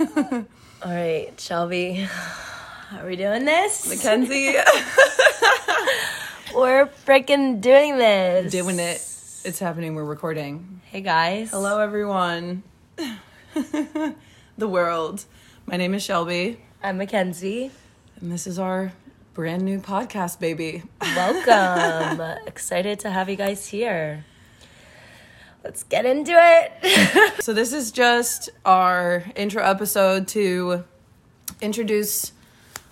All right, Shelby. Are we doing this? Mackenzie, We're freaking doing this. doing it. It's happening. We're recording. Hey guys. Hello, everyone. the world. My name is Shelby, I'm Mackenzie. and this is our brand new podcast, baby. Welcome. Excited to have you guys here. Let's get into it. So, this is just our intro episode to introduce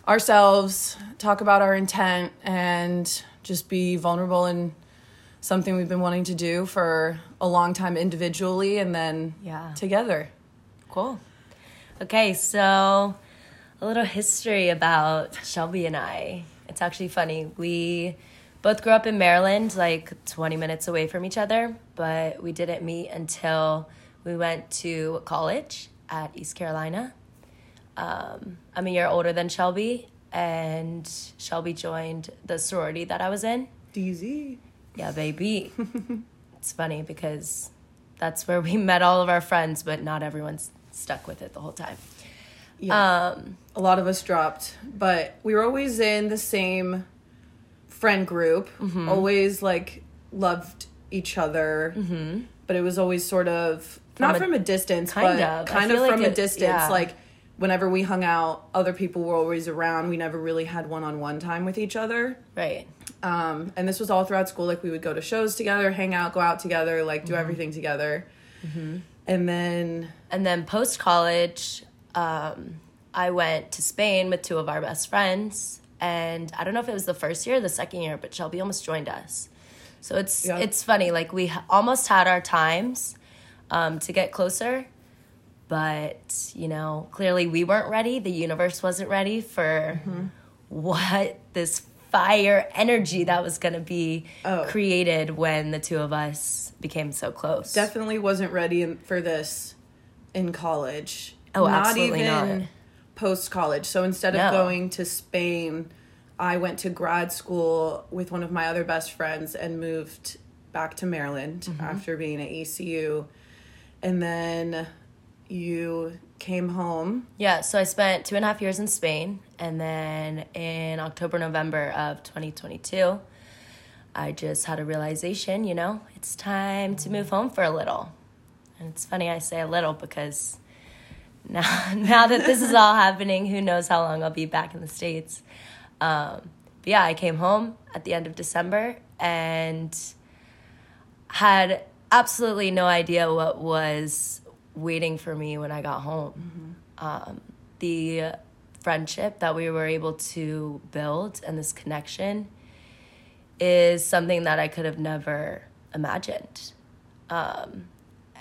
ourselves, talk about our intent, and just be vulnerable in something we've been wanting to do for a long time individually and then Yeah. together. cool. Okay, so a little history about Shelby and I. It's actually funny. We both grew up in Maryland, like 20 minutes away from each other, but we didn't meet until we went to college at East Carolina. Um, I'm a year older than Shelby, and Shelby joined the sorority that I was in. DZ. Yeah, baby. it's funny because that's where we met all of our friends, but not everyone's stuck with it the whole time. Yeah. Um, a lot of us dropped, but we were always in the same friend group. Mm-hmm. Always like loved each other, mm-hmm. but it was always sort of not a- from a distance, kind but of. Kind of like from a it- distance. yeah. Like whenever we hung out, other people were always around. We never really had one-on-one time with each other. right. Um, and this was all throughout school. Like we would go to shows together, hang out, go out together, like Mm-hmm. do everything together. And then And then post college, um, I went to Spain with two of our best friends, and I don't know if it was the first year or the second year, but Shelby almost joined us. So it's Yeah. it's funny. Like we almost had our times um, to get closer, but you know, clearly we weren't ready. The universe wasn't ready for what this fire energy that was going to be Oh. created when the two of us became so close. definitely wasn't ready for this in college. Oh, absolutely not. Post college. So instead of No. going to Spain, I went to grad school with one of my other best friends and moved back to Maryland Mm-hmm. after being at ECU. And then you came home. Yeah, so I spent two and a half years in Spain, and then in October, November of 2022, I just had a realization, you know, it's time to move home for a little. And it's funny I say a little because now, now that this is all happening, who knows how long I'll be back in the States. Um, but yeah, I came home at the end of December and had absolutely no idea what was waiting for me when I got home. Um, the friendship that we were able to build and this connection is something that I could have never imagined. Um,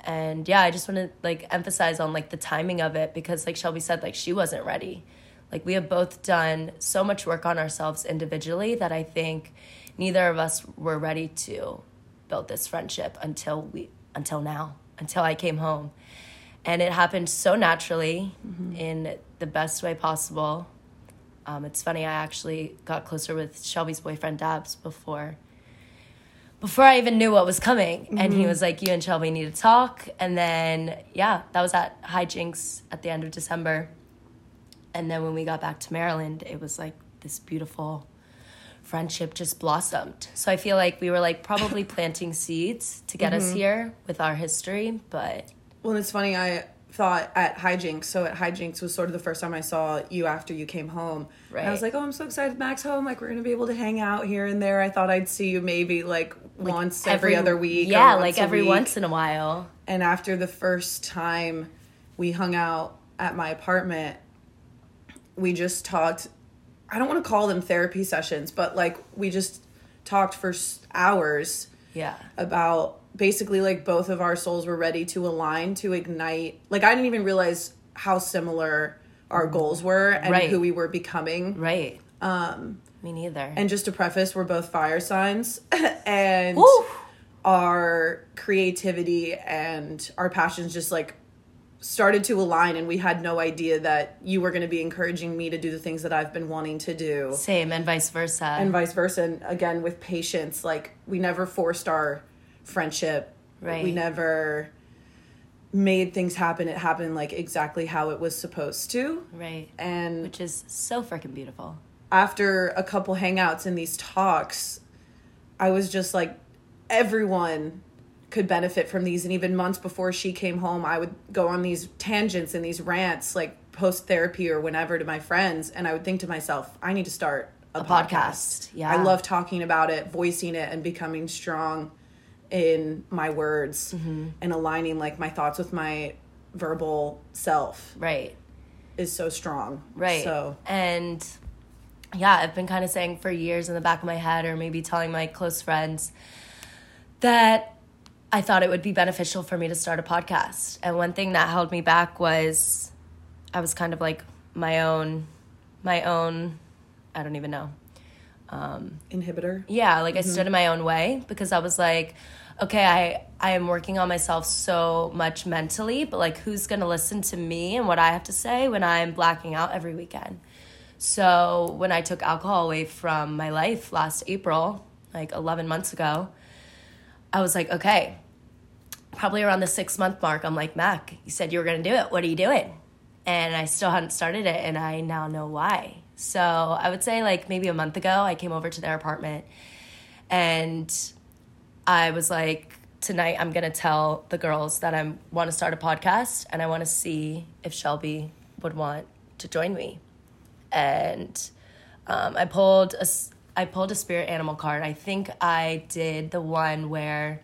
and yeah, I just want to like emphasize on like the timing of it because like Shelby said, like she wasn't ready. Like we have both done so much work on ourselves individually that I think neither of us were ready to build this friendship until we until now, until I came home. And it happened so naturally in the best way possible. Um, it's funny, I actually got closer with Shelby's boyfriend Dabs before before I even knew what was coming. And he mm-hmm. was like, You and Shelby need to talk. And then, yeah, that was at HiJinx at the end of December. And then when we got back to Maryland, it was like this beautiful friendship just blossomed. So I feel like we were like probably planting seeds to get us mm-hmm. here with our history. But Well, it's funny, I thought at HiJinx, so at HiJinx was sort of the first time I saw you after you came home. And I was like, oh, I'm so excited Mac's home. Like, we're going to be able to hang out here and there. I thought I'd see you maybe like, once every, other week. Yeah, like every week. once in a while. And after the first time we hung out at my apartment, we just talked. I don't want to call them therapy sessions, but like we just talked for hours Yeah. about basically like both of our souls were ready to align to ignite. Like I didn't even realize how similar our goals were and Right. who we were becoming. Right. Um, Me neither. And just to preface, we're both fire signs and Woo! our creativity and our passions just like started to align and we had no idea that you were going to be encouraging me to do the things that I've been wanting to do Same and vice versa. and vice versa and again with patience like we never forced our friendship Right. we never made things happen. It happened like exactly how it was supposed to. Right. And Which is so freaking beautiful. After a couple hangouts and these talks, I was just like, everyone could benefit from these. And even months before she came home, I would go on these tangents and these rants, like post therapy or whenever to my friends. And I would think to myself, I need to start a, A podcast. podcast, yeah. I love talking about it, voicing it, and becoming strong in my words Mm-hmm. and aligning like my thoughts with my verbal self Right. is so strong. Right. So And yeah, I've been kind of saying for years in the back of my head, or maybe telling my close friends, that I thought it would be beneficial for me to start a podcast. And one thing that held me back was I was kind of like my own, my own, I don't even know. Um, inhibitor. Yeah, like I stood in my own way because I was like, okay, I I am working on myself so much mentally, but like who's going to listen to me and what I have to say when I'm blacking out every weekend? So, when I took alcohol away from my life last April, like 11 months ago, I was like, okay, probably around the 6 month mark, I'm like, "Mac, you said you were going to do it. What are you doing?" And I still hadn't started it and I now know why. So, I would say like maybe a month ago, I came over to their apartment and I was like, tonight I'm gonna tell the girls that I want to start a podcast and I want to see if Shelby would want to join me. And um, I pulled a I pulled a spirit animal card. I think I did the one where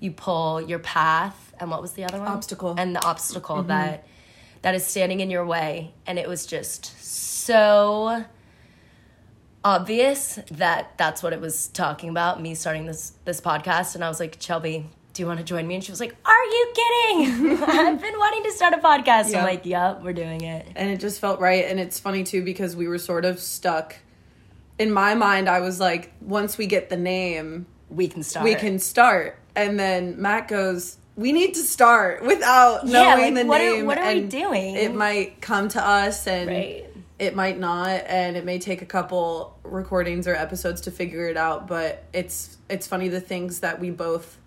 you pull your path and what was the other one? Obstacle. And the obstacle that that is standing in your way. And it was just so obvious that that's what it was talking about me starting this this podcast and i was like shelby do you want to join me? And she was like are you kidding? I've been wanting to start a podcast. Yeah. i'm like yep we're doing it. And it just felt right and it's funny too because we were sort of stuck. In my mind i was like once we get the name we can start. we can start. And then matt goes we need to start without Yeah, knowing like, the what are- name what are we doing? it might come to us and Right. it might not and it may take a couple recordings or episodes to figure it out but it's it's funny the things that we both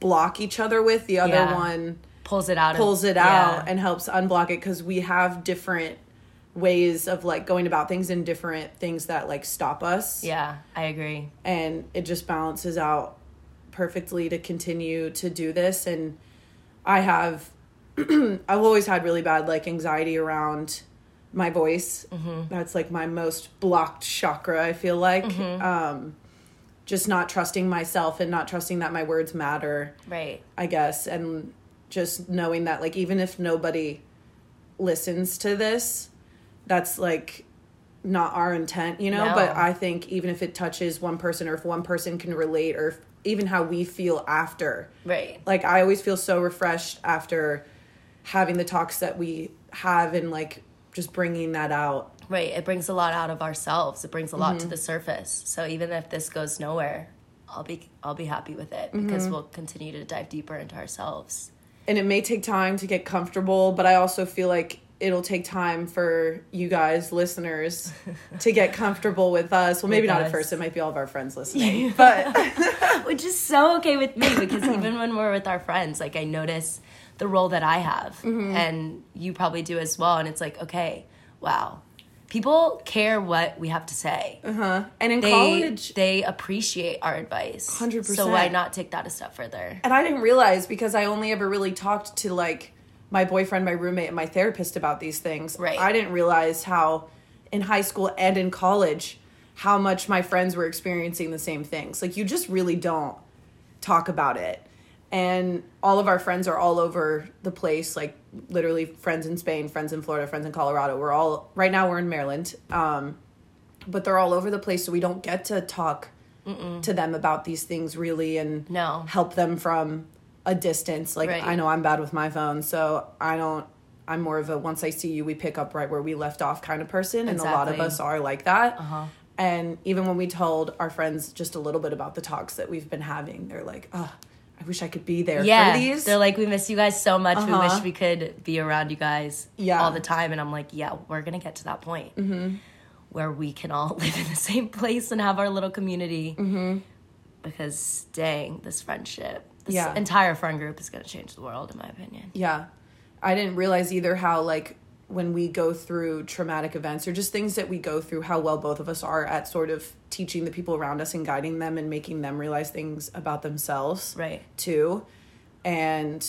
block each other with the other Yeah. one pulls it out of- pulls it yeah. out and helps unblock it because we have different ways of like going about things and different things that like stop us. Yeah i agree. And it just balances out perfectly to continue to do this. And i have i've always had really bad like anxiety around my voice. That's like my most blocked chakra i feel like. Um just not trusting myself and not trusting that my words matter right I guess, and just knowing that like even if nobody listens to this, that's like not our intent, you know. No. But I think even if it touches one person, or if one person can relate, or if, even how we feel after, right like I always feel so refreshed after having the talks that we have and like just bringing that out. Right it brings a lot out of ourselves. It brings a lot Mm-hmm. to the surface. So even if this goes nowhere i'll be i'll be happy with it because Mm-hmm. we'll continue to dive deeper into ourselves. And it may take time to get comfortable but i also feel like it'll take time for you guys listeners to get comfortable with us. Well maybe not at first. It might be all of our friends listening but which is so okay with me because even when we're with our friends like i notice the role that i have Mm-hmm. and you probably do as well. And it's like okay wow people care what we have to say. Uh-huh. And in they college they appreciate our advice. 100%. so why not take that a step further? And i didn't realize because i only ever really talked to like my boyfriend my roommate and my therapist about these things. Right. i didn't realize how in high school and in college how much my friends were experiencing the same things. Like you just really don't talk about it and all of our friends are all over the place like literally friends in spain friends in florida friends in colorado we're all right now we're in maryland um, but they're all over the place so we don't get to talk to them about these things really and No. help them from a distance like Right. i know i'm bad with my phone so i don't i'm more of a once i see you we pick up right where we left off kind of person and a lot of us are like that Uh-huh. and even when we told our friends just a little bit about the talks that we've been having they're like oh i wish i could be there yeah for these they're like we miss you guys so much we Uh-huh. wish we could be around you guys Yeah. all the time and i'm like yeah we're gonna get to that point where we can all live in the same place and have our little community because dang this friendship this Yeah. entire friend group is going to change the world, in my opinion. Yeah. I didn't realize either how like when we go through traumatic events or just things that we go through how well both of us are at sort of teaching the people around us and guiding them and making them realize things about themselves Right. too. And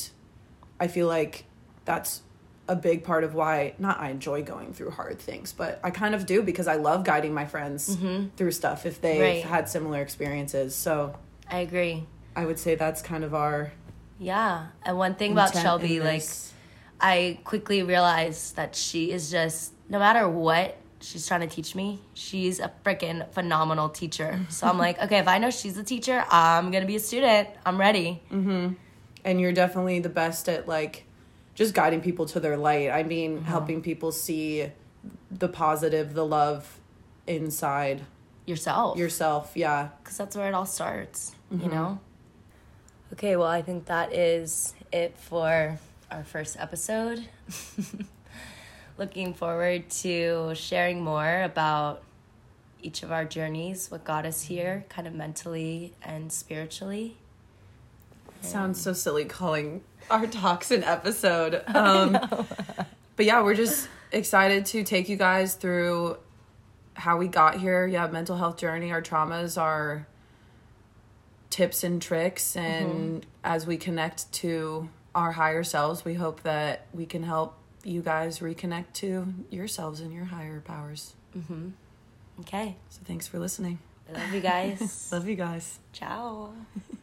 I feel like that's a big part of why not I enjoy going through hard things, but I kind of do because I love guiding my friends mm-hmm. through stuff if they've Right. had similar experiences. So I agree. I would say that's kind of our Yeah. And one thing about Shelby, like. I quickly realized that she is just, no matter what she's trying to teach me, she's a freaking phenomenal teacher. So I'm like, okay, if I know she's a teacher, I'm going to be a student. I'm ready. Mhm. and you're definitely the best at like just guiding people to their light i mean Mm-hmm. helping people see the positive the love inside Yourself. yourself yeah because that's where it all starts, you know? Okay, well, I think that is it for our first episode. Looking forward to sharing more about each of our journeys, what got us here, kind of mentally and spiritually. sounds so silly calling our talks an episode. Um but yeah we're just excited to take you guys through how we got here. Yeah mental health journey. Our traumas our tips and tricks and as we connect to our higher selves we hope that we can help you guys reconnect to yourselves and your higher powers. Mm-hmm. Okay, so thanks for listening. I love you guys. love you guys. Ciao.